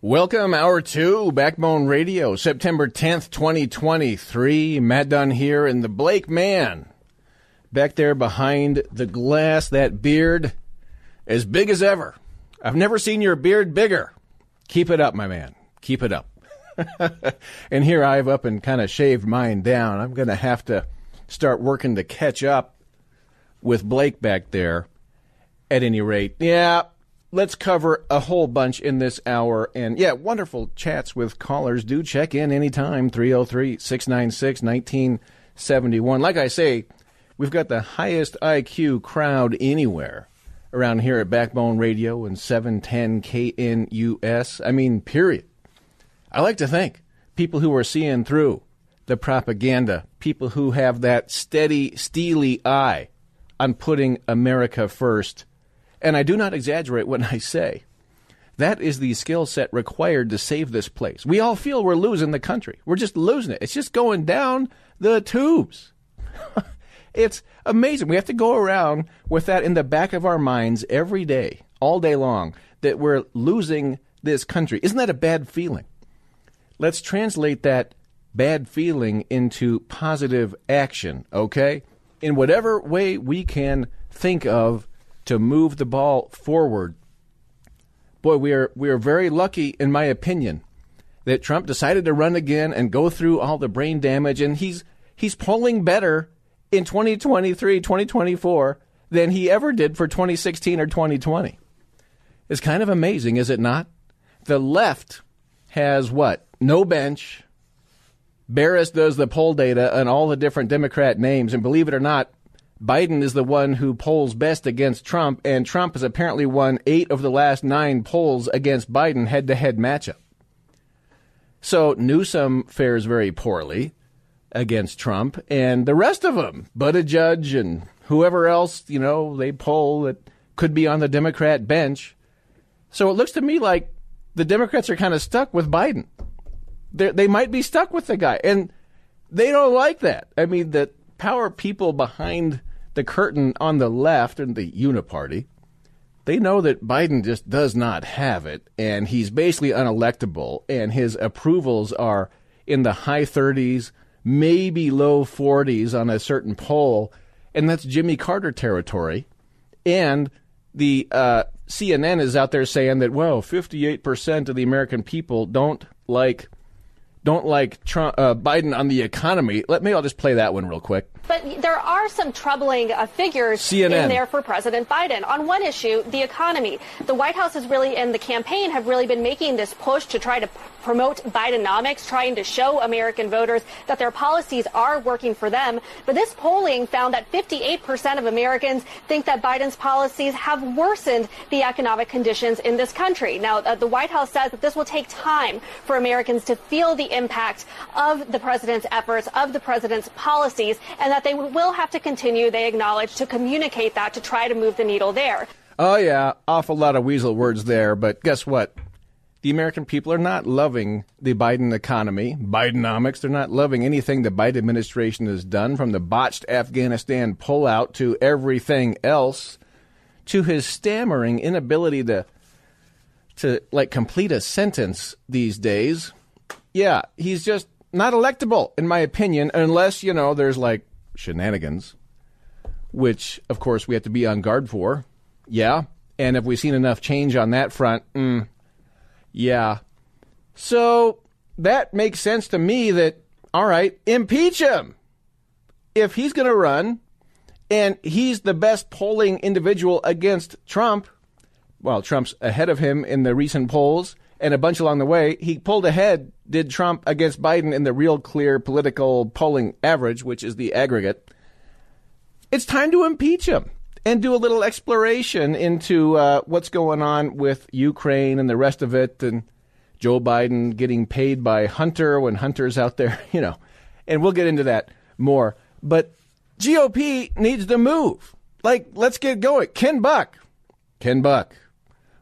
Welcome, hour two, Backbone Radio, September 10th, 2023. Matt Dunn here, and the Blake man back there behind the glass, that beard as big as ever. I've never seen your beard bigger. Keep it up, my man. Keep it up. and here I've up and kind of shaved mine down. I'm going to have to start working to catch up with Blake back there at any rate. Yeah, let's cover a whole bunch in this hour. And yeah, wonderful chats with callers. Do check in anytime, 303 696 1971. Like I say, we've got the highest IQ crowd anywhere around here at Backbone Radio and 710 KNUS. I mean, period. I like to think people who are seeing through the propaganda, people who have that steady, steely eye on putting America first. And I do not exaggerate when I say that is the skill set required to save this place. We all feel we're losing the country. We're just losing it. It's just going down the tubes. it's amazing. We have to go around with that in the back of our minds every day, all day long, that we're losing this country. Isn't that a bad feeling? Let's translate that bad feeling into positive action, okay? In whatever way we can think of to move the ball forward. Boy, we are we are very lucky in my opinion that Trump decided to run again and go through all the brain damage and he's he's polling better in 2023, 2024 than he ever did for 2016 or 2020. It's kind of amazing, is it not? The left has what? No bench, Baris does the poll data and all the different Democrat names, and believe it or not, Biden is the one who polls best against Trump, and Trump has apparently won eight of the last nine polls against Biden head to head matchup. So Newsom fares very poorly against Trump, and the rest of them, Buttigieg and whoever else, you know, they poll that could be on the Democrat bench. So it looks to me like the Democrats are kind of stuck with Biden they might be stuck with the guy, and they don't like that. I mean, the power people behind the curtain on the left and the Uniparty, they know that Biden just does not have it, and he's basically unelectable, and his approvals are in the high 30s, maybe low 40s on a certain poll, and that's Jimmy Carter territory. And the uh, CNN is out there saying that, well, 58% of the American people don't like don't like Trump, uh, Biden on the economy. Let me. I'll just play that one real quick. But there are some troubling uh, figures CNN. in there for President Biden. On one issue, the economy. The White House has really, and the campaign have really been making this push to try to promote Bidenomics, trying to show American voters that their policies are working for them. But this polling found that 58% of Americans think that Biden's policies have worsened the economic conditions in this country. Now, uh, the White House says that this will take time for Americans to feel the impact of the president's efforts, of the president's policies, and that that they will have to continue, they acknowledge, to communicate that to try to move the needle there. Oh, yeah, awful lot of weasel words there, but guess what? The American people are not loving the Biden economy, Bidenomics. They're not loving anything the Biden administration has done, from the botched Afghanistan pullout to everything else, to his stammering inability to to like complete a sentence these days. Yeah, he's just not electable, in my opinion, unless, you know, there's like shenanigans, which, of course, we have to be on guard for. Yeah. And have we seen enough change on that front? Mm, yeah. So that makes sense to me that, all right, impeach him. If he's going to run and he's the best polling individual against Trump, well, Trump's ahead of him in the recent polls and a bunch along the way. He pulled ahead, did Trump against Biden in the real clear political polling average, which is the aggregate. It's time to impeach him and do a little exploration into uh, what's going on with Ukraine and the rest of it. And Joe Biden getting paid by Hunter when Hunter's out there, you know. And we'll get into that more. But GOP needs to move. Like, let's get going. Ken Buck. Ken Buck,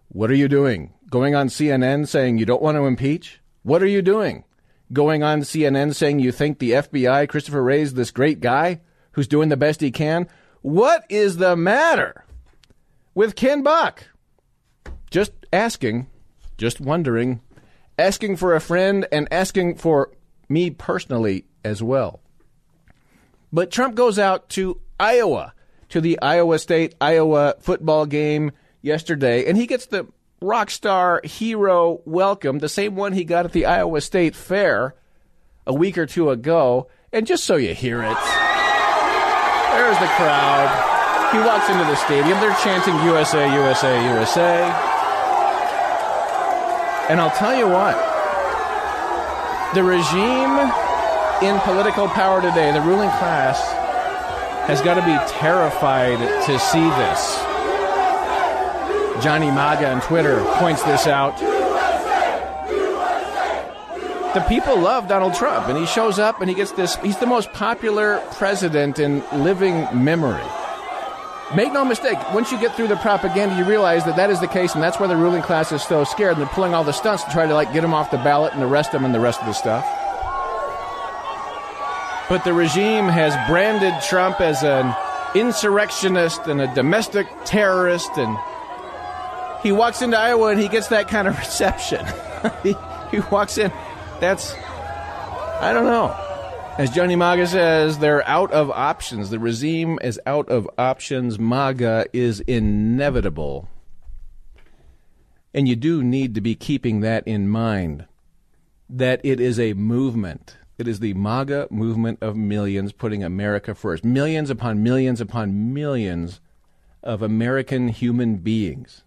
what are you doing? Going on CNN saying you don't want to impeach? What are you doing? Going on CNN saying you think the FBI, Christopher Wray, is this great guy who's doing the best he can? What is the matter with Ken Buck? Just asking, just wondering, asking for a friend and asking for me personally as well. But Trump goes out to Iowa, to the Iowa State Iowa football game yesterday, and he gets the rock star hero welcome, the same one he got at the Iowa State Fair a week or two ago. And just so you hear it, there's the crowd. He walks into the stadium. They're chanting USA, USA, USA. And I'll tell you what, the regime in political power today, the ruling class, has got to be terrified to see this. Johnny Maga on Twitter points this out. The people love Donald Trump, and he shows up and he gets this. He's the most popular president in living memory. Make no mistake, once you get through the propaganda, you realize that that is the case, and that's why the ruling class is so scared, and they're pulling all the stunts to try to like get him off the ballot and arrest him and the rest of the stuff. But the regime has branded Trump as an insurrectionist and a domestic terrorist, and he walks into Iowa and he gets that kind of reception. he, he walks in, that's, I don't know. As Johnny Maga says, they're out of options. The regime is out of options. MAGA is inevitable. And you do need to be keeping that in mind that it is a movement it is the MAGA movement of millions putting America first. Millions upon millions upon millions of American human beings.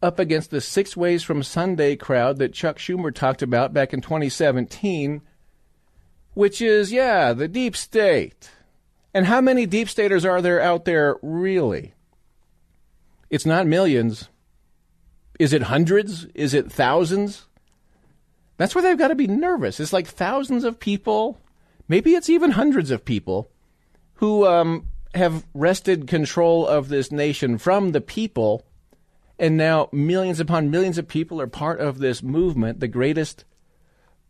Up against the Six Ways from Sunday crowd that Chuck Schumer talked about back in 2017, which is, yeah, the deep state. And how many deep staters are there out there really? It's not millions. Is it hundreds? Is it thousands? That's why they've got to be nervous. It's like thousands of people, maybe it's even hundreds of people, who um, have wrested control of this nation from the people, and now millions upon millions of people are part of this movement, the greatest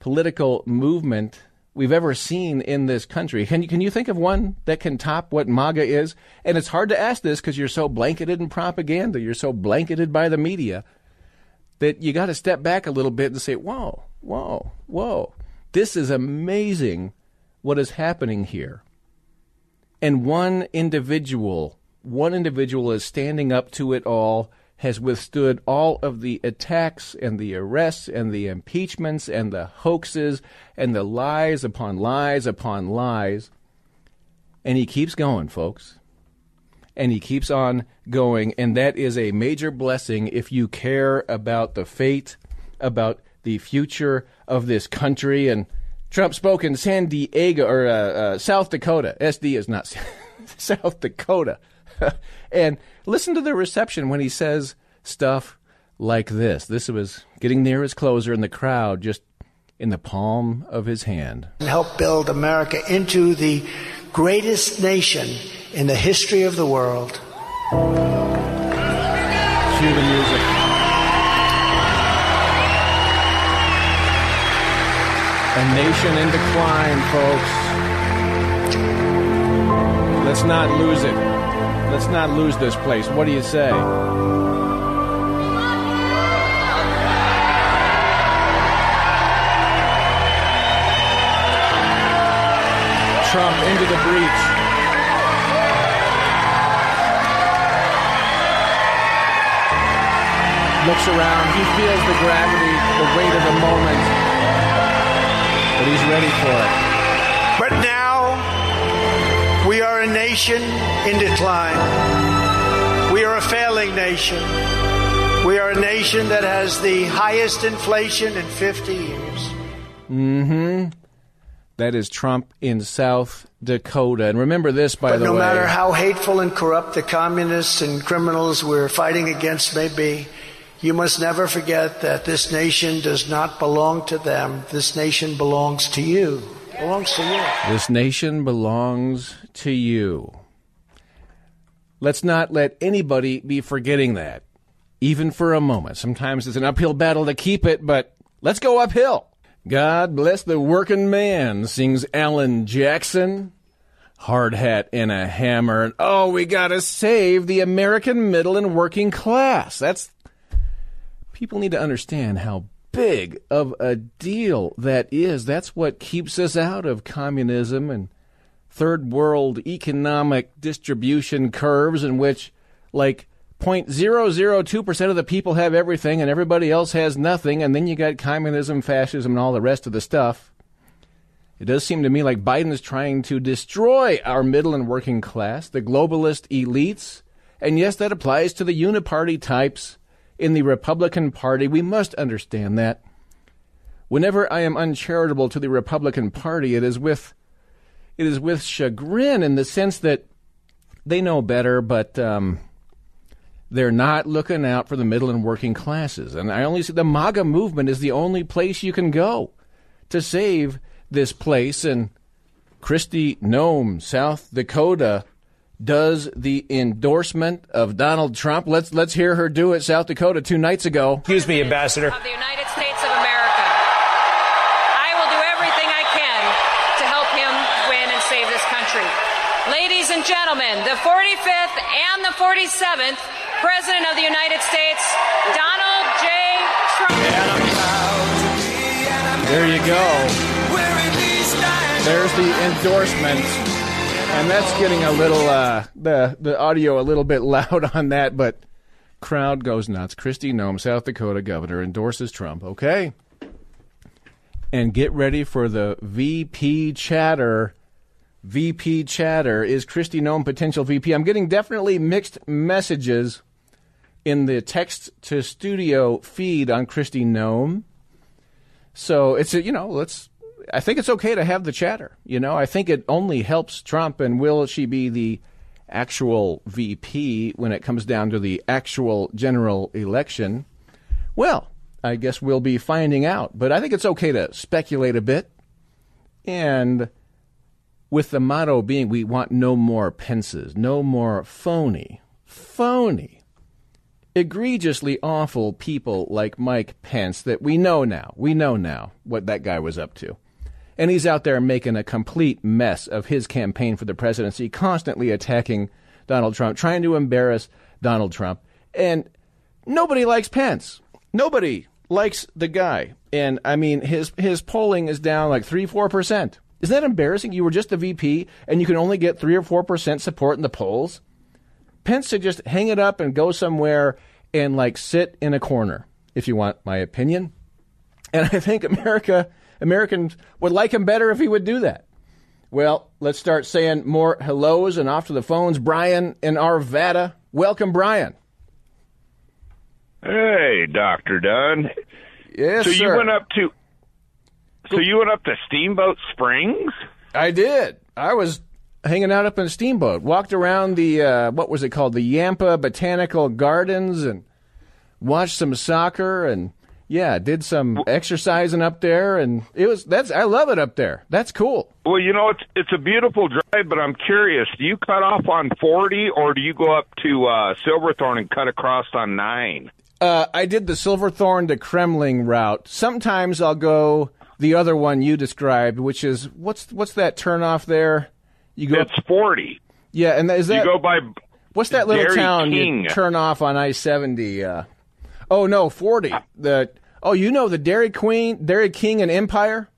political movement we've ever seen in this country. Can you, can you think of one that can top what MAGA is? And it's hard to ask this because you're so blanketed in propaganda, you're so blanketed by the media that you got to step back a little bit and say, whoa, whoa, whoa. This is amazing what is happening here. And one individual, one individual is standing up to it all, has withstood all of the attacks and the arrests and the impeachments and the hoaxes and the lies upon lies upon lies. And he keeps going, folks and he keeps on going. And that is a major blessing if you care about the fate, about the future of this country. And Trump spoke in San Diego or uh, uh, South Dakota. SD is not South Dakota. and listen to the reception when he says stuff like this. This was getting near his closer, and the crowd just in the palm of his hand. Help build America into the greatest nation in the history of the world. Cue the music. A nation in decline, folks. Let's not lose it. Let's not lose this place. What do you say? Trump into the breach. looks around. He feels the gravity, the weight of the moment. But he's ready for it. Nation in decline. We are a failing nation. We are a nation that has the highest inflation in 50 years. Mm-hmm. That is Trump in South Dakota. And remember this, by but the no way. No matter how hateful and corrupt the communists and criminals we're fighting against may be, You must never forget that this nation does not belong to them. This nation belongs to you. Belongs to you. This nation belongs to you. Let's not let anybody be forgetting that, even for a moment. Sometimes it's an uphill battle to keep it, but let's go uphill. God bless the working man, sings Alan Jackson. Hard hat and a hammer. And, oh, we gotta save the American middle and working class. That's. People need to understand how big of a deal that is. That's what keeps us out of communism and third world economic distribution curves in which, like, 0.002% of the people have everything and everybody else has nothing, and then you got communism, fascism, and all the rest of the stuff. It does seem to me like Biden is trying to destroy our middle and working class, the globalist elites, and yes, that applies to the uniparty types in the Republican Party. We must understand that. Whenever I am uncharitable to the Republican Party, it is with it is with chagrin in the sense that they know better, but um, they're not looking out for the middle and working classes. And I only see the MAGA movement is the only place you can go to save this place. And Kristi Noem, South Dakota, does the endorsement of Donald Trump. Let's let's hear her do it. South Dakota two nights ago. Excuse me, Ambassador. Of the United States of America. I will do everything I can to help him win and save this country. Ladies and gentlemen, the 45th and the 47th President of the United States, Donald J. Trump. There you go. There's the endorsement. And that's getting a little uh, the the audio a little bit loud on that, but crowd goes nuts. Kristi Noem, South Dakota governor, endorses Trump. Okay, and get ready for the VP chatter. VP chatter is Kristi Noem potential VP. I'm getting definitely mixed messages in the text to studio feed on Kristi Noem. So it's a, you know let's I think it's okay to have the chatter. You know, I think it only helps Trump. And will she be the actual VP when it comes down to the actual general election? Well, I guess we'll be finding out. But I think it's okay to speculate a bit. And with the motto being, we want no more Pences, no more phony, phony, egregiously awful people like Mike Pence that we know now. We know now what that guy was up to. And he's out there making a complete mess of his campaign for the presidency, constantly attacking Donald Trump, trying to embarrass Donald Trump. And nobody likes Pence. Nobody likes the guy. And I mean, his his polling is down like three, four percent. Isn't that embarrassing? You were just the VP and you can only get three or four percent support in the polls. Pence should just hang it up and go somewhere and like sit in a corner, if you want my opinion. And I think America Americans would like him better if he would do that. Well, let's start saying more hellos and off to the phones. Brian in Arvada. Welcome, Brian. Hey, Doctor Dunn. Yes, so sir. you went up to. So you went up to Steamboat Springs. I did. I was hanging out up in a steamboat. Walked around the uh, what was it called, the Yampa Botanical Gardens, and watched some soccer and yeah, did some exercising up there, and it was that's I love it up there. That's cool. Well, you know it's it's a beautiful drive, but I'm curious. Do you cut off on 40, or do you go up to uh, Silverthorne and cut across on nine? Uh, I did the Silverthorne to Kremmling route. Sometimes I'll go the other one you described, which is what's what's that turn off there? You go. It's 40. Yeah, and is that you go by? What's that little Dairy town King. you turn off on I seventy? Uh, oh no, forty. The oh, you know the Dairy Queen, Dairy King, and Empire.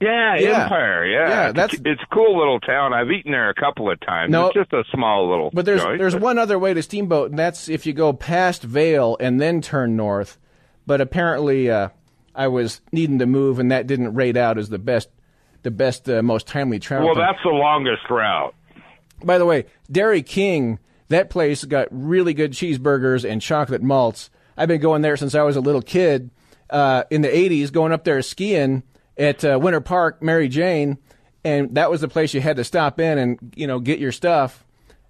Yeah, Yeah. Empire. Yeah, Yeah, It's- that's- it's a cool little town. I've eaten there a couple of times. No. it's just a small little. But there's joint, there's one other way to Steamboat, and that's if you go past Vail and then turn north. But apparently, uh, I was needing to move, and that didn't rate out as the best, the best, uh, most timely travel. Well, that's the longest route. By the way, Dairy King, that place got really good cheeseburgers and chocolate malts. I've been going there since I was a little kid uh, in the 80s, going up there skiing at uh, Winter Park, Mary Jane, and that was the place you had to stop in and, you know, get your stuff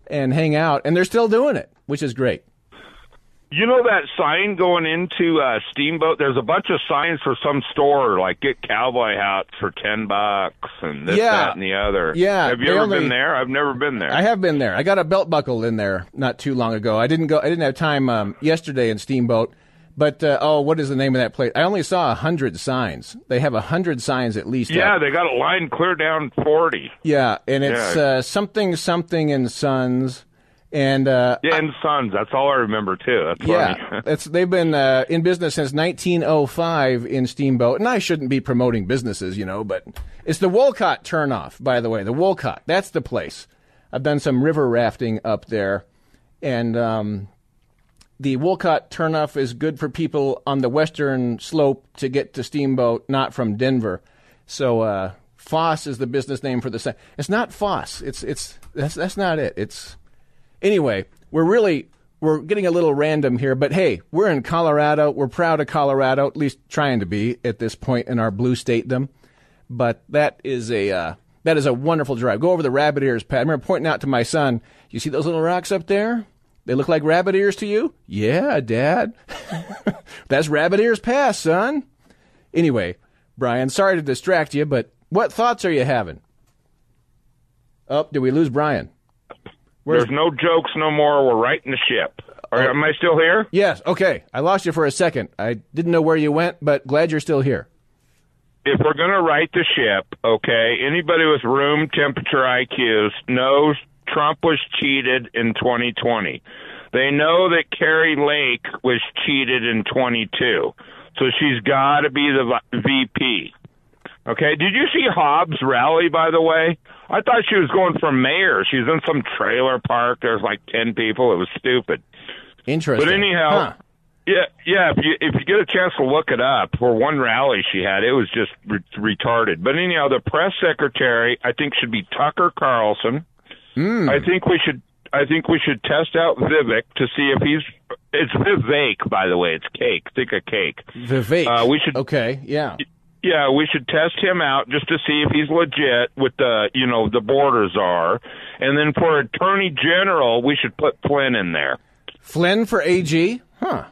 and hang out. And they're still doing it, which is great. You know that sign going into uh, Steamboat? There's a bunch of signs for some store, like get cowboy hats for ten bucks and this, Yeah. that, and the other. Yeah, Have you ever only- been there? I've never been there. I have been there. I got a belt buckle in there not too long ago. I didn't go. I didn't have time um, yesterday in Steamboat. But uh, oh, what is the name of that place? I only saw a hundred signs. They have a hundred signs at least. yeah, up. they got a line clear down forty. yeah, and it's Yeah. uh, something something and Sons, and uh, Yeah, and Sons. That's all I remember too. That's funny. yeah, it's they've been uh, in business since 1905 in Steamboat, and I shouldn't be promoting businesses, you know, but it's the Wolcott turnoff, by the way. The Wolcott, that's the place. I've done some river rafting up there, and um, the Wolcott turnoff is good for people on the western slope to get to Steamboat, not from Denver. So uh, Foss is the business name for the. It's not Foss. It's it's that's that's not it. It's anyway. We're really we're getting a little random here, but hey, we're in Colorado. We're proud of Colorado, at least trying to be at this point in our blue statedom. But that is a uh, that is a wonderful drive. Go over the rabbit ears, Pat. I remember pointing out to my son, "You see those little rocks up there? They look like rabbit ears to you?" Yeah, Dad. That's rabbit ears pass, son. Anyway, Brian, sorry to distract you, but what thoughts are you having? Oh, did we lose Brian? Where's- There's no jokes no more. We're righting the ship. Are, oh. am I still here? Yes. Okay. I lost you for a second. I didn't know where you went, but glad you're still here. if we're going to right the ship, okay, anybody with room temperature IQs knows Trump was cheated in 2020. They know that Kari Lake was cheated in 22. So she's got to be the VP. Okay, did you see Hobbs' rally, by the way? I thought she was going for mayor. She's in some trailer park. There's like 10 people. It was stupid. Interesting. But anyhow, Huh. yeah, yeah. If you if you get a chance to look it up, for one rally she had, it was just re- retarded. But anyhow, the press secretary I think should be Tucker Carlson. Hmm. I think we should. I think we should test out Vivek to see if he's. It's Vivek, by the way. It's cake. Think of cake. Vivek. Uh, we should. Okay. Yeah. Yeah, we should test him out just to see if he's legit with the, you know, the borders are. And then for attorney general, we should put Flynn in there. Flynn for AG. Huh.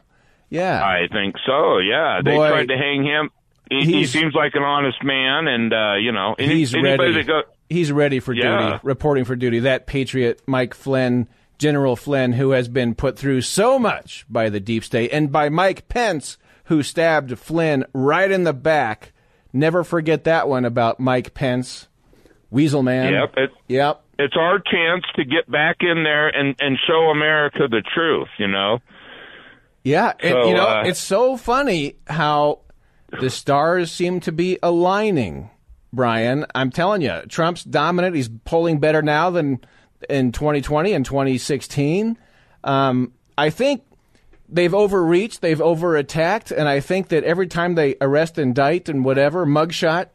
Yeah. I think so. Yeah, they Boy, tried to hang him. He, he seems like an honest man, and uh, you know, any, He's ready. go. He's ready for Yeah. duty, reporting for duty. That patriot, Mike Flynn, General Flynn, who has been put through so much by the deep state and by Mike Pence, who stabbed Flynn right in the back. Never forget that one about Mike Pence, Weasel Man. Yep, it, Yep. it's our chance to get back in there and and show America the truth. You know. Yeah, and, So, you know, uh, it's so funny how the stars seem to be aligning. Brian, I'm telling you, Trump's dominant. He's polling better now than in 2020 and 2016. Um, I think they've overreached, they've overattacked, and I think that every time they arrest, indict, and whatever mugshot,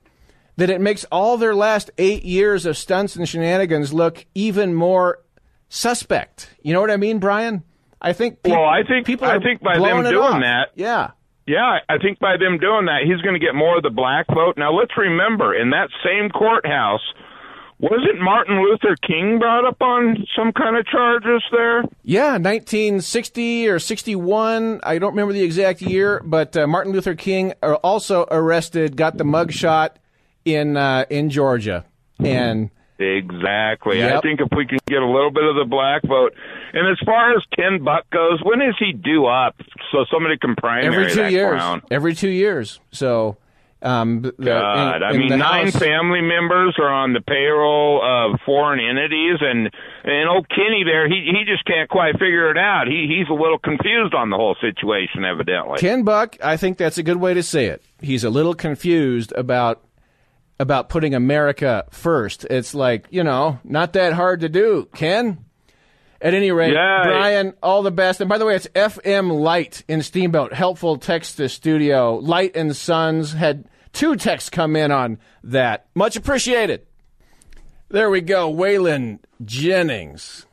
that it makes all their last eight years of stunts and shenanigans look even more suspect. You know what I mean, Brian? I think. peop- Well, I think- people I are think by them doing off. that- yeah. Yeah, I think by them doing that, he's going to get more of the black vote. Now, let's remember, in that same courthouse, wasn't Martin Luther King brought up on some kind of charges there? Yeah, 1960 or 61. I don't remember the exact year, but uh, Martin Luther King also arrested, got the mugshot in uh, in Georgia, and Exactly. I think if we can get a little bit of the black vote, and as far as Ken Buck goes, when is he due up so somebody can primary every two years, every two years. So, um, the, God, in- I in mean, nine House- family members are on the payroll of foreign entities, and and old Kenny there, he he just can't quite figure it out. He he's a little confused on the whole situation, evidently. Ken Buck, I think that's a good way to say it. He's a little confused about about putting America first. It's like, you know, not that hard to do, Ken. At any rate, Yeah. Brian, all the best. And by the way, it's FM Light in Steamboat. Helpful text to studio. Light and Sons had two texts come in on that. Much appreciated. There we go. Waylon Jennings.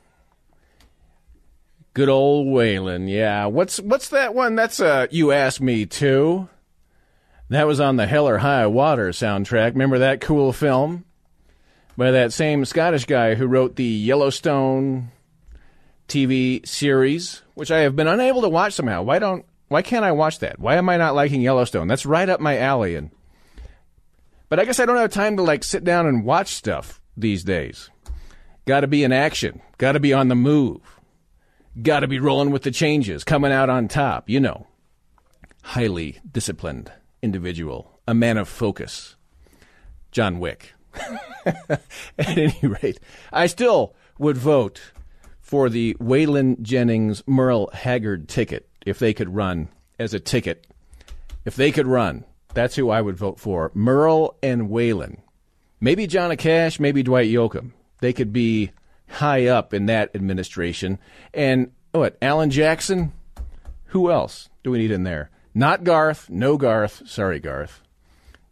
Good old Waylon, yeah. What's what's that one? That's uh you asked me to. That was on the Hell or High Water soundtrack. Remember that cool film? By that same Scottish guy who wrote the Yellowstone TV series, which I have been unable to watch somehow. Why don't why can't I watch that? Why am I not liking Yellowstone? That's right up my alley and but I guess I don't have time to like sit down and watch stuff these days. Got to be in action. Got to be on the move. Got to be rolling with the changes, coming out on top, you know. Highly disciplined individual, a man of focus. John Wick. At any rate, I still would vote for the Waylon Jennings Merle Haggard ticket if they could run as a ticket. If they could run, that's who I would vote for. Merle and Waylon. Maybe John Cash, maybe Dwight Yoakam. They could be high up in that administration. And what, Alan Jackson? Who else do we need in there? Not Garth. No Garth. Sorry, Garth.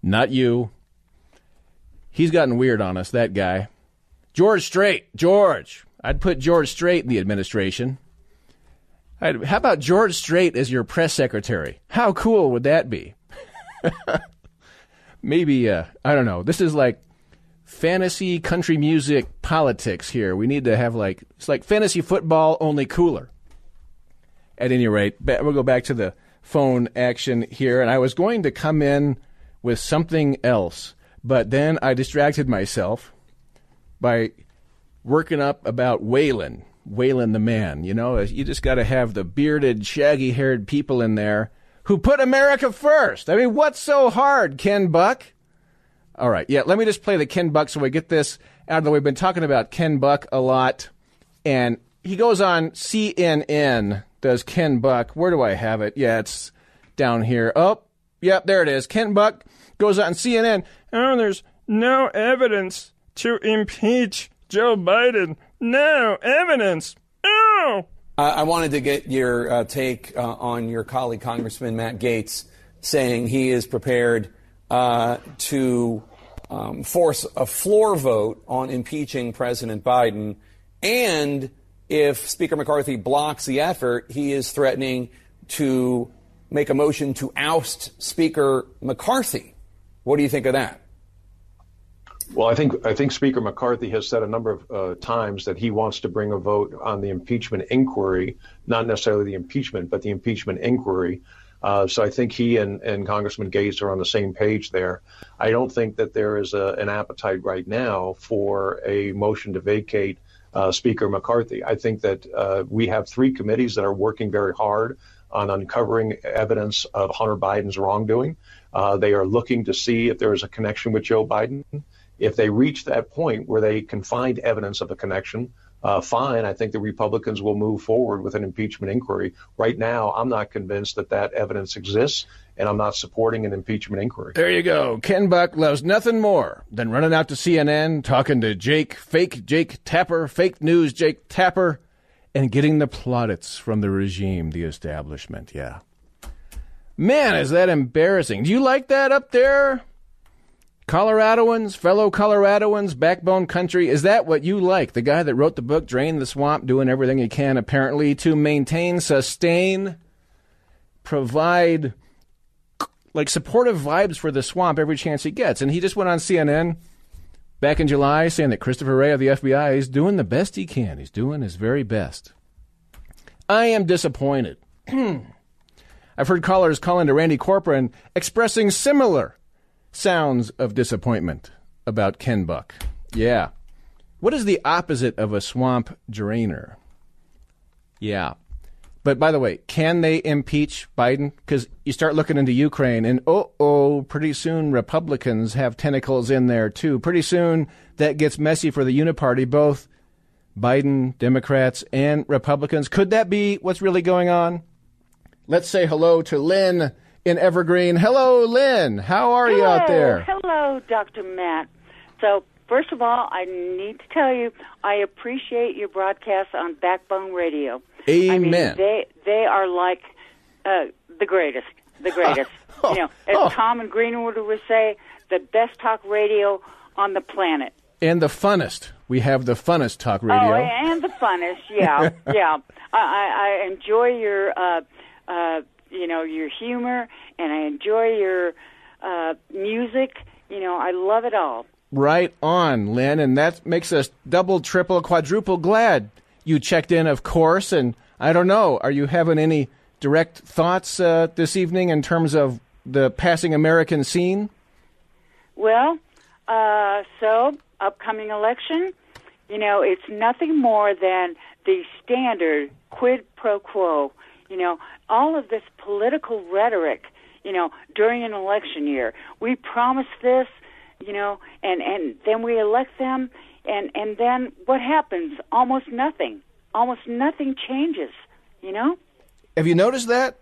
Not you. He's gotten weird on us, that guy. George Strait. George. I'd put George Strait in the administration. I'd, how about George Strait as your press secretary? How cool would that be? Maybe, uh, I don't know. This is like fantasy country music politics here. We need to have like, it's like fantasy football, only cooler. At any rate, we'll go back to the phone action here. And I was going to come in with something else, but then I distracted myself by working up about Waylon, Waylon the man. You know, you just got to have the bearded, shaggy haired people in there who put America first. I mean, what's so hard, Ken Buck? All right, yeah, let me just play the Ken Buck so we get this out of the way. We've been talking about Ken Buck a lot, and he goes on CNN, does Ken Buck. Where do I have it? Yeah, it's down here. Oh, yep, there it is. Ken Buck goes on CNN. Oh, there's no evidence to impeach Joe Biden. No evidence. Oh. I wanted to get your uh, take uh, on your colleague, Congressman Matt Gaetz, saying he is prepared uh, to um, force a floor vote on impeaching President Biden. And if Speaker McCarthy blocks the effort, he is threatening to make a motion to oust Speaker McCarthy. What do you think of that? Well, I think I think Speaker McCarthy has said a number of uh, times that he wants to bring a vote on the impeachment inquiry, not necessarily the impeachment, but the impeachment inquiry. Uh, so I think he and, and Congressman Gaetz are on the same page there. I don't think that there is a, an appetite right now for a motion to vacate uh, Speaker McCarthy. I think that uh, we have three committees that are working very hard on uncovering evidence of Hunter Biden's wrongdoing. Uh, they are looking to see if there is a connection with Joe Biden. If they reach that point where they can find evidence of a connection, uh, fine. I think the Republicans will move forward with an impeachment inquiry. Right now, I'm not convinced that that evidence exists, and I'm not supporting an impeachment inquiry. There you go. Ken Buck loves nothing more than running out to CNN, talking to Jake, fake Jake Tapper, fake news Jake Tapper, and getting the plaudits from the regime, the establishment. Yeah. Man, is that embarrassing. Do you like that up there? Coloradoans, fellow Coloradoans, backbone country, is that what you like? The guy that wrote the book, Drain the Swamp, doing everything he can apparently to maintain, sustain, provide like supportive vibes for the swamp every chance he gets. And he just went on CNN back in July saying that Christopher Wray of the FBI is doing the best he can. He's doing his very best. I am disappointed. I've heard callers calling to Randy Corporon expressing similar sounds of disappointment about Ken Buck. Yeah. What is the opposite of a swamp drainer? Yeah. But by the way, can they impeach Biden? Because you start looking into Ukraine, and oh, oh, pretty soon Republicans have tentacles in there too. Pretty soon that gets messy for the Uniparty, both Biden, Democrats, and Republicans. Could that be what's really going on? Let's say hello to Lynn in Evergreen. Hello, Lynn. How are Hello. you out there? Hello, Dr. Matt. So, first of all, I need to tell you, I appreciate your broadcasts on Backbone Radio. Amen. I mean, they they are like uh, the greatest, the greatest. you know, as Oh. Tom and Greenwood would say, the best talk radio on the planet. And the funnest. We have the funnest talk radio. Oh, and the funnest, yeah, yeah. I, I, I enjoy your, uh, uh, you know, your humor, and I enjoy your uh, music. You know, I love it all. Right on, Lynn, and that makes us double, triple, quadruple glad you checked in, of course, and I don't know. Are you having any direct thoughts uh, this evening in terms of the passing American scene? Well, uh, so upcoming election, you know, it's nothing more than the standard quid pro quo. You know, all of this political rhetoric. You know, during an election year, we promise this. You know, and and then we elect them, and and then what happens? Almost nothing. Almost nothing changes. You know. Have you noticed that?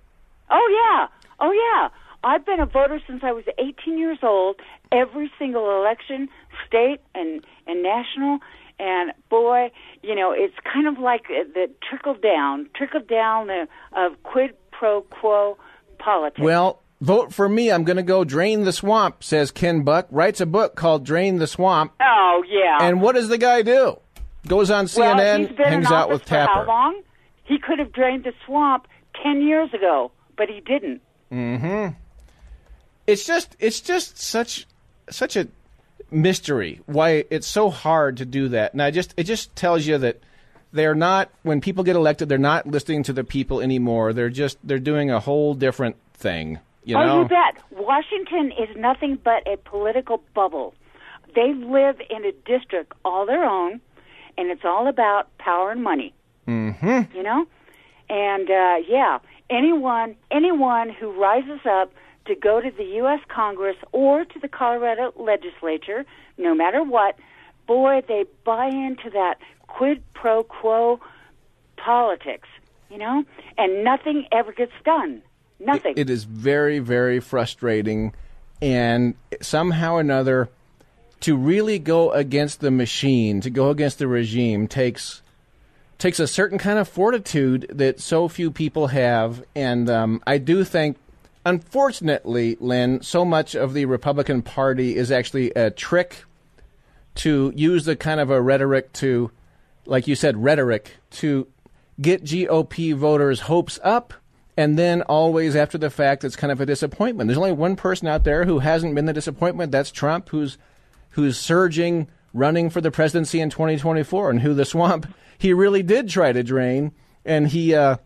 Oh yeah. Oh yeah. I've been a voter since I was 18 years old. Every single election, state and and national, and boy, you know, it's kind of like the trickle down, trickle down the, of quid pro quo politics. Well, vote for me. I'm going to go drain the swamp, says Ken Buck. Writes a book called Drain the Swamp. Oh yeah. And what does the guy do? Goes on well, CNN, he's been hangs out with Tapper. How long? He could have drained the swamp 10 years ago, but he didn't. Mm-hmm. It's just it's just such such a mystery why it's so hard to do that. And I just it just tells you that they're not when people get elected, they're not listening to the people anymore. They're just they're doing a whole different thing. You know oh you bet. Washington is nothing but a political bubble. They live in a district all their own, and it's all about power and money. Mm-hmm. You know, and uh, yeah, anyone anyone who rises up to go to the U.S. Congress or to the Colorado legislature, no matter what, boy, they buy into that quid pro quo politics, you know, and nothing ever gets done. Nothing. It is very, very frustrating, and somehow or another, to really go against the machine, to go against the regime, takes takes a certain kind of fortitude that so few people have. And um, I do think, unfortunately, Lynn, so much of the Republican Party is actually a trick to use the kind of a rhetoric to, like you said, rhetoric to get GOP voters' hopes up. And then always after the fact, it's kind of a disappointment. There's only one person out there who hasn't been the disappointment. That's Trump, who's who's surging, running for the presidency in 2024, and who the swamp he really did try to drain, and he uh,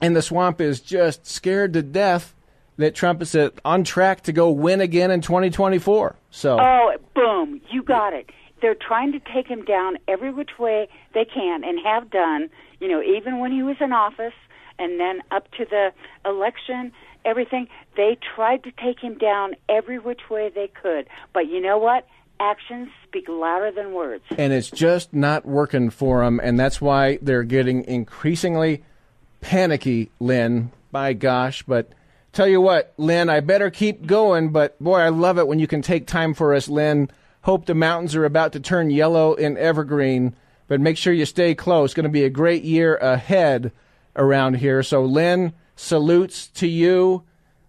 and the swamp is just scared to death that Trump is uh, on track to go win again in 2024. So Oh, boom! You got it. They're trying to take him down every which way they can, and have done. You know, even when he was in office, and then up to the election, everything. They tried to take him down every which way they could. But you know what? Actions speak louder than words. and it's just not working for them, and that's why they're getting increasingly panicky, Lynn. By gosh, but tell you what, Lynn, I better keep going. But boy, I love it when you can take time for us, Lynn. Hope the mountains are about to turn yellow in evergreen, but make sure you stay close. It's going to be a great year ahead around here. So, Lynn, salutes to you.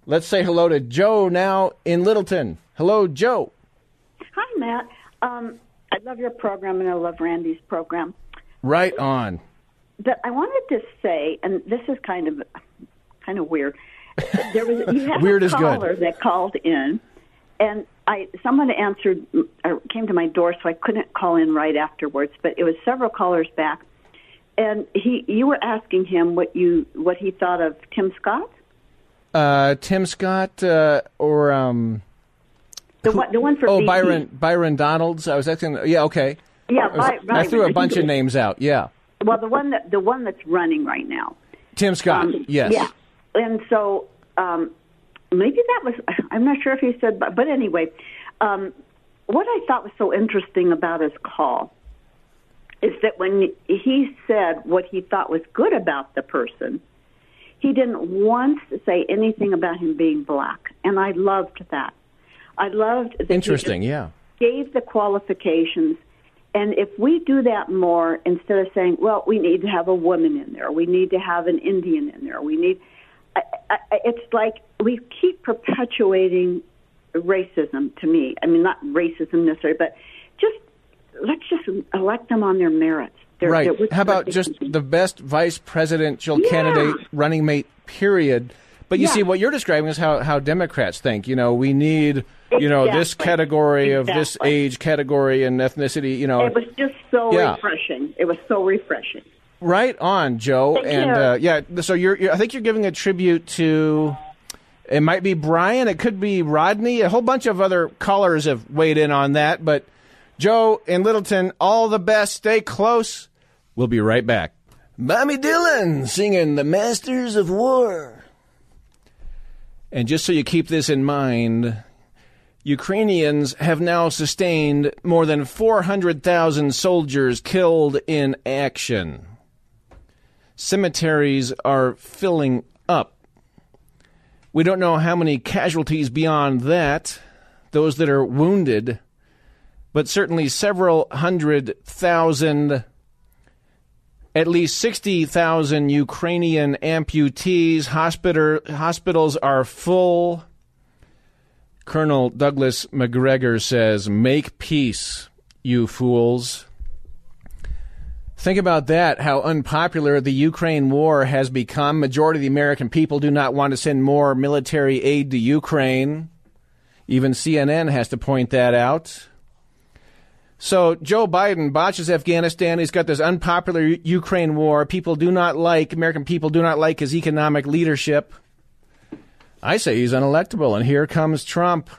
Let's say hello to Joe now in Littleton. Hello, Joe. Hi, Matt. Um, I love your program and I love Randy's program. Right on. But I wanted to say, and this is kind of kind of weird. There was you had Weird a caller that called in, and I someone answered or came to my door, so I couldn't call in right afterwards. But it was several callers back, and he you were asking him what you what he thought of Tim Scott, Uh, Tim Scott uh, or um, the one the one for oh. Byron Byron Donalds. I was asking. Yeah, okay. Yeah, I, was- I threw a bunch of names out. Yeah, Well, the one that the one that's running right now. Tim Scott. Um, yes. Yeah. And so um, maybe that was, I'm not sure if he said, but, but anyway, um, what I thought was so interesting about his call is that when he said what he thought was good about the person, he didn't once say anything about him being black. And I loved that. I loved that he Interesting. Yeah. gave the qualifications. And if we do that more, instead of saying, well, we need to have a woman in there, we need to have an Indian in there, we need, I, I, it's like we keep perpetuating racism to me. I mean, not racism necessarily, but just let's just elect them on their merits. Right. How about just the best vice presidential Yeah. candidate, running mate, period? But you Yeah. see, what you're describing is how, how Democrats think. You know, we need, you know, this Exactly. category of this age category and ethnicity. You know, It was just so Yeah. refreshing. It was so refreshing. Right on, Joe. Thank and you. Uh, yeah, so you're, you're. I think you're giving a tribute to. It might be Brian. It could be Rodney. A whole bunch of other callers have weighed in on that. But Joe and Littleton, all the best. Stay close. We'll be right back. Bobby Dylan singing "The Masters of War." And just so you keep this in mind, Ukrainians have now sustained more than 400,000 soldiers killed in action. Cemeteries are filling up. We don't know how many casualties beyond that, those that are wounded, but certainly several hundred thousand, at least 60,000 Ukrainian amputees. Hospital, hospitals are full. Colonel Douglas MacGregor says, Make peace, you fools. Think about that, how unpopular the Ukraine war has become. Majority of the American people do not want to send more military aid to Ukraine. Even CNN has to point that out. So Joe Biden botches Afghanistan. He's got this unpopular Ukraine war. People do not like, American people do not like his economic leadership. I say he's unelectable, and here comes Trump.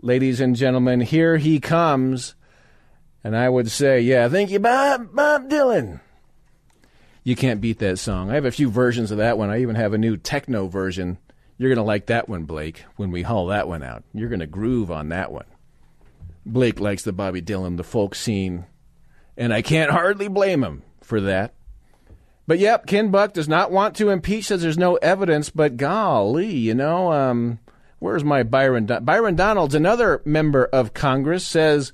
Ladies and gentlemen, here he comes. And I would say, yeah, thank you, Bob, Bob Dylan. You can't beat that song. I have a few versions of that one. I even have a new techno version. You're going to like that one, Blake, when we haul that one out. You're going to groove on that one. Blake likes the Bobby Dylan, the folk scene, and I can't hardly blame him for that. But yep, Ken Buck does not want to impeach, says there's no evidence, but golly, you know, um, where's my Byron? Don- Byron Donalds, another member of Congress, says,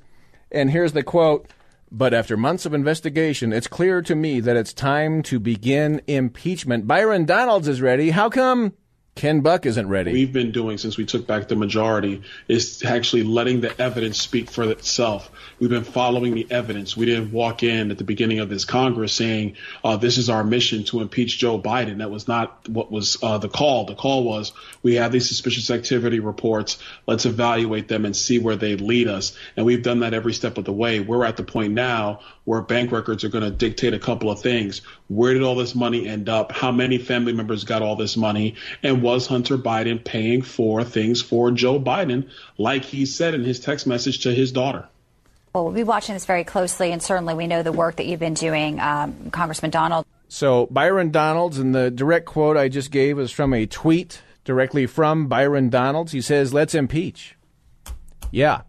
and here's the quote, but after months of investigation, it's clear to me that it's time to begin impeachment. Byron Donalds is ready. How come Ken Buck isn't ready? we've been doing since we took back the majority is actually letting the evidence speak for itself. We've been following the evidence. We didn't walk in at the beginning of this Congress saying, uh, this is our mission to impeach Joe Biden. That was not what was uh, the call. The call was, we have these suspicious activity reports. Let's evaluate them and see where they lead us. And we've done that every step of the way. We're at the point now where bank records are going to dictate a couple of things. Where did all this money end up? How many family members got all this money? And was Hunter Biden paying for things for Joe Biden, like he said in his text message to his daughter? Well, we'll be watching this very closely, and certainly we know the work that you've been doing, um, Congressman Donald. So Byron Donalds, and the direct quote I just gave is from a tweet directly from Byron Donalds. He says, "Let's impeach." Yeah.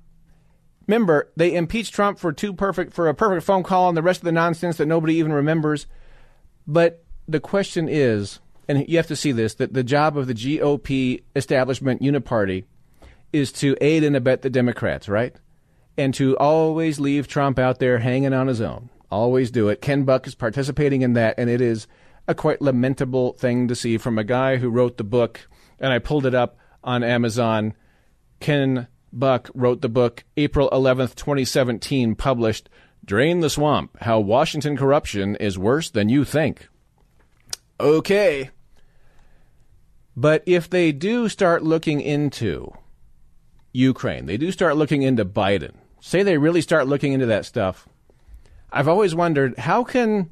Remember, they impeached Trump for two perfect for a perfect phone call and the rest of the nonsense that nobody even remembers. But the question is, and you have to see this, that the job of the GOP establishment uniparty is to aid and abet the Democrats, right? And to always leave Trump out there hanging on his own. Always do it. Ken Buck is participating in that, and it is a quite lamentable thing to see from a guy who wrote the book, and I pulled it up on Amazon. Ken Buck wrote the book April 11th, 2017, published Drain the Swamp How Washington Corruption is Worse Than You Think. Okay. But if they do start looking into Ukraine, they do start looking into Biden, say they really start looking into that stuff, I've always wondered how can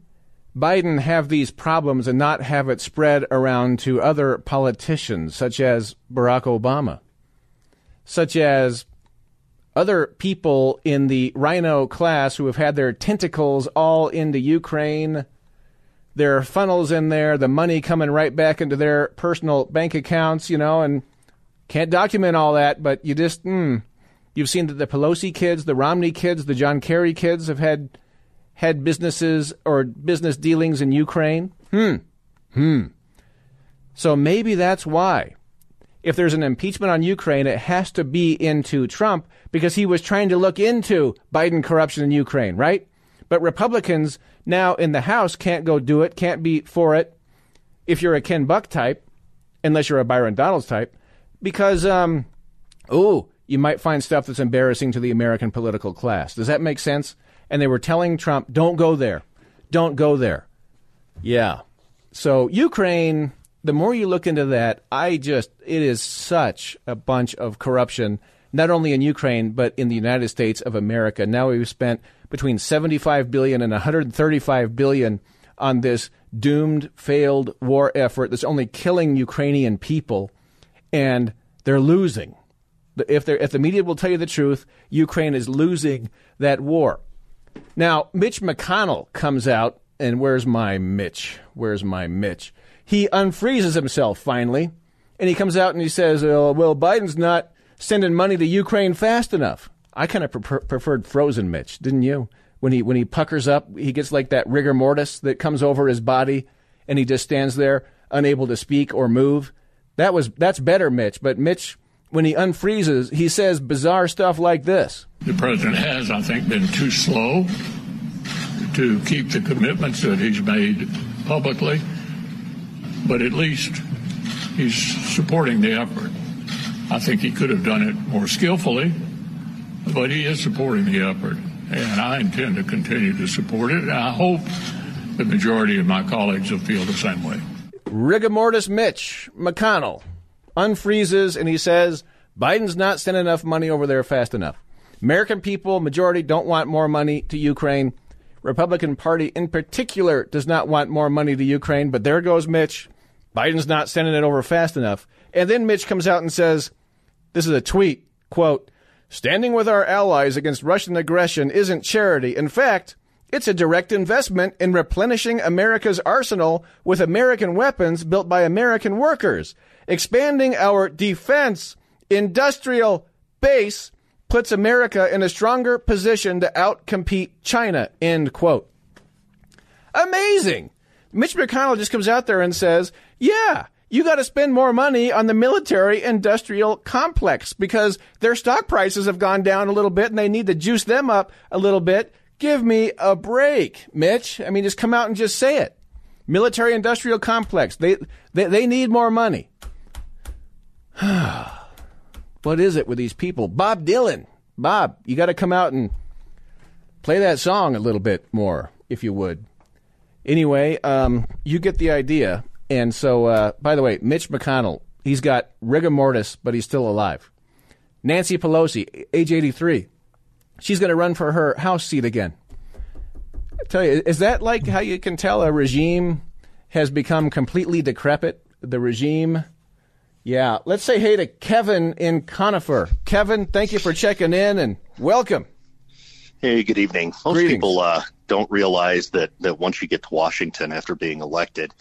Biden have these problems and not have it spread around to other politicians, such as Barack Obama, such as other people in the RINO class who have had their tentacles all into Ukraine. There are funnels in there, the money coming right back into their personal bank accounts, you know, and can't document all that, but you just, hmm. You've seen that the Pelosi kids, the Romney kids, the John Kerry kids have had had businesses or business dealings in Ukraine. Hmm. Hmm. So maybe that's why. If there's an impeachment on Ukraine, it has to be into Trump because he was trying to look into Biden corruption in Ukraine, right? But Republicans now in the House can't go do it, can't be for it if you're a Ken Buck type, unless you're a Byron Donalds type, because, um, ooh, you might find stuff that's embarrassing to the American political class. Does that make sense? And they were telling Trump, don't go there. Don't go there. Yeah. So, Ukraine, the more you look into that, I just, it is such a bunch of corruption, not only in Ukraine, but in the United States of America. Now we've spent between 75 billion and 135 billion on this doomed, failed war effort that's only killing Ukrainian people, and they're losing. If, if the media will tell you the truth, Ukraine is losing that war. Now, Mitch McConnell comes out, and where's my Mitch? Where's my Mitch? He unfreezes himself finally, and he comes out and he says, oh, Well, Biden's not sending money to Ukraine fast enough. I kind of prefer- preferred frozen Mitch, didn't you? When he when he puckers up, he gets like that rigor mortis that comes over his body, and he just stands there unable to speak or move. That was that's better, Mitch. But Mitch, when he unfreezes, he says bizarre stuff like this. The president has, I think, been too slow to keep the commitments that he's made publicly, but at least he's supporting the effort. I think he could have done it more skillfully, but he is supporting the effort, and I intend to continue to support it. And I hope the majority of my colleagues will feel the same way. Rigor mortis Mitch McConnell unfreezes and he says Biden's not sending enough money over there fast enough. American people, majority, don't want more money to Ukraine. Republican Party in particular does not want more money to Ukraine, but there goes Mitch. Biden's not sending it over fast enough. And then Mitch comes out and says, this is a tweet, quote, standing with our allies against Russian aggression isn't charity. In fact, it's a direct investment in replenishing America's arsenal with American weapons built by American workers. Expanding our defense industrial base puts America in a stronger position to outcompete China. End quote. Amazing. Mitch McConnell just comes out there and says, yeah, you got to spend more money on the military industrial complex because their stock prices have gone down a little bit and they need to juice them up a little bit. Give me a break, Mitch. I mean, just come out and just say it. Military industrial complex. They, they, they need more money. what is it with these people? Bob Dylan. Bob, you got to come out and play that song a little bit more, if you would. Anyway, um, you get the idea. And so, uh, by the way, Mitch McConnell, he's got rigor mortis, but he's still alive. Nancy Pelosi, age 83, she's going to run for her House seat again. I tell you, is that like how you can tell a regime has become completely decrepit? The regime. Yeah. Let's say hey to Kevin in Conifer. Kevin, thank you for checking in and welcome. Hey, good evening. Most Greetings. people uh, don't realize that, that once you get to Washington after being elected,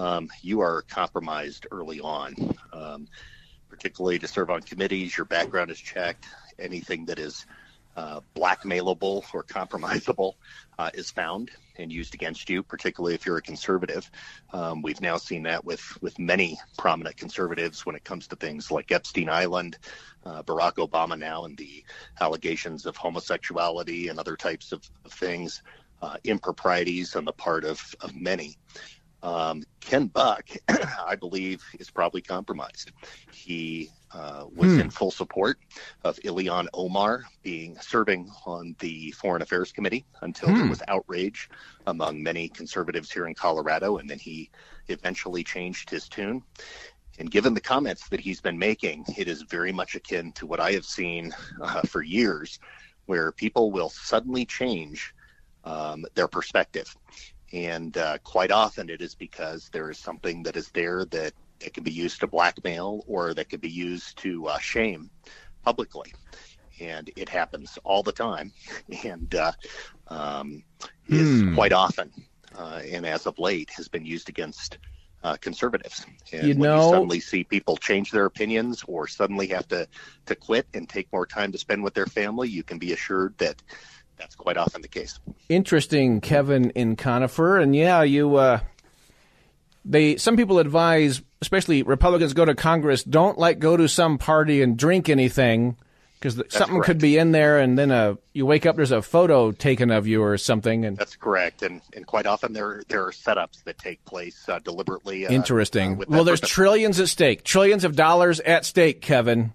um, you are compromised early on, um, particularly to serve on committees. Your background is checked. Anything that is uh, blackmailable or compromisable uh, is found and used against you, particularly if you're a conservative. Um, we've now seen that with, with many prominent conservatives when it comes to things like Epstein Island, uh, Barack Obama now, and the allegations of homosexuality and other types of, of things, uh, improprieties on the part of, of many. Um, Ken Buck, I believe, is probably compromised. He uh, was Hmm. in full support of Ilhan Omar being serving on the Foreign Affairs Committee until there Hmm. was outrage among many conservatives here in Colorado, and then he eventually changed his tune. And given the comments that he's been making, it is very much akin to what I have seen uh, for years, where people will suddenly change um, their perspective. And uh, quite often it is because there is something that is there that, that can be used to blackmail or that could be used to uh, shame publicly. And it happens all the time. And uh, um, is Hmm. quite often, uh, and as of late, has been used against uh, conservatives. And You when know- you suddenly see people change their opinions or suddenly have to, to quit and take more time to spend with their family, you can be assured that that's quite often the case. Interesting, Kevin in Conifer, and yeah, you. Uh, they some people advise, especially Republicans, go to Congress. Don't like go to some party and drink anything because something could be in there, and then uh, you wake up, there's a photo taken of you or something, and That's correct, and and quite often there there are setups that take place uh, deliberately. Uh, interesting. uh, well, there's purpose. trillions at stake, trillions of dollars at stake, Kevin.